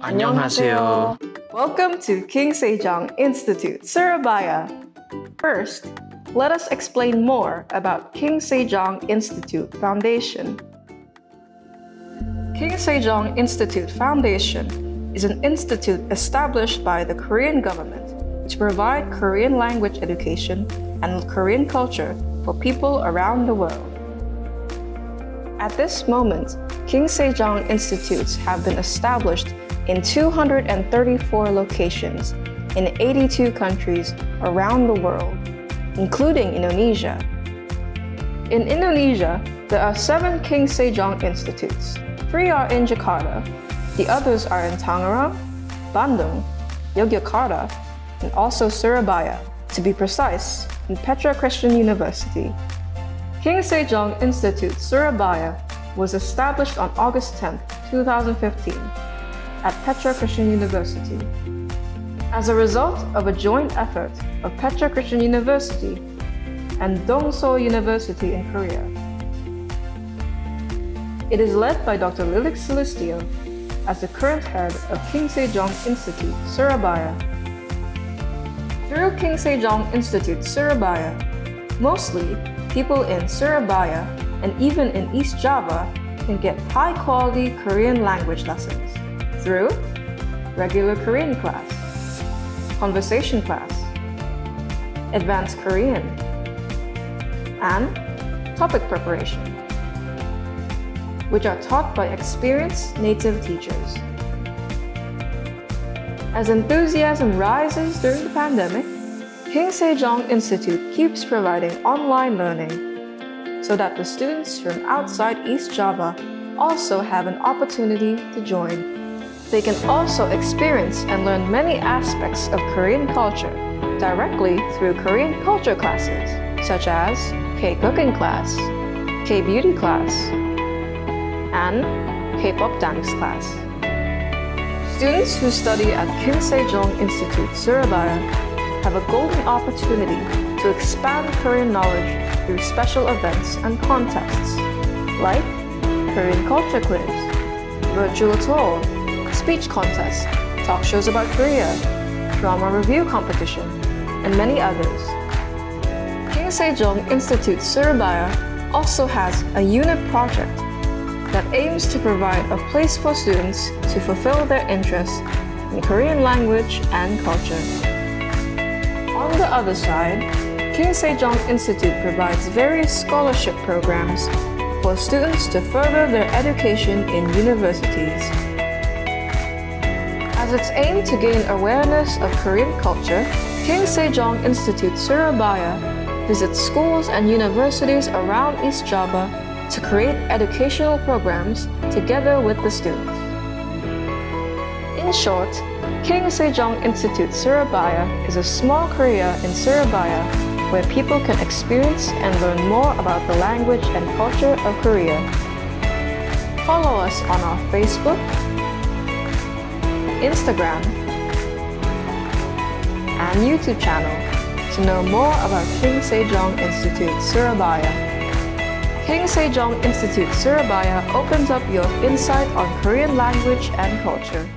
안녕하세요. Welcome to King Sejong Institute, Surabaya. First, let us explain more about King Sejong Institute Foundation. King Sejong Institute Foundation is an institute established by the Korean government to provide Korean language education and Korean culture for people around the world. At this moment, King Sejong Institutes have been established in 234 locations in 82 countries around the world, including Indonesia. In Indonesia, there are seven King Sejong Institutes. Three are in Jakarta, the others are in Tangerang, Bandung, Yogyakarta, and also Surabaya, to be precise, in Petra Christian University. King Sejong Institute Surabaya was established on August 10, 2015, at Petra Christian University. As a result of a joint effort of Petra Christian University and Dongseo University in Korea. It is led by Dr. Lilik Celestio as the current head of King Sejong Institute, Surabaya. Through King Sejong Institute, Surabaya, mostly people in Surabaya and even in East Java can get high quality Korean language lessons through regular Korean class, conversation class, advanced Korean, and TOPIK preparation, which are taught by experienced native teachers. As enthusiasm rises during the pandemic, King Sejong Institute keeps providing online learning so that the students from outside East Java also have an opportunity to join. They can also experience and learn many aspects of Korean culture directly through Korean culture classes, such as K-cooking class, K-beauty class, and K-pop dance class. Students who study at King Sejong Institute, Surabaya have a golden opportunity to expand Korean knowledge through special events and contests like Korean Culture Quiz, Virtual Tour, Speech Contest, Talk Shows about Korea, Drama Review Competition, and many others. King Sejong Institute Surabaya also has a unit project that aims to provide a place for students to fulfill their interests in Korean language and culture. On the other side, King Sejong Institute provides various scholarship programs for students to further their education in universities. As its aim to gain awareness of Korean culture, King Sejong Institute Surabaya visits schools and universities around East Java to create educational programs together with the students. In short, King Sejong Institute Surabaya is a small Korea in Surabaya where people can experience and learn more about the language and culture of Korea. Follow us on our Facebook, Instagram, and YouTube channel to know more about King Sejong Institute Surabaya. King Sejong Institute Surabaya opens up your insight on Korean language and culture.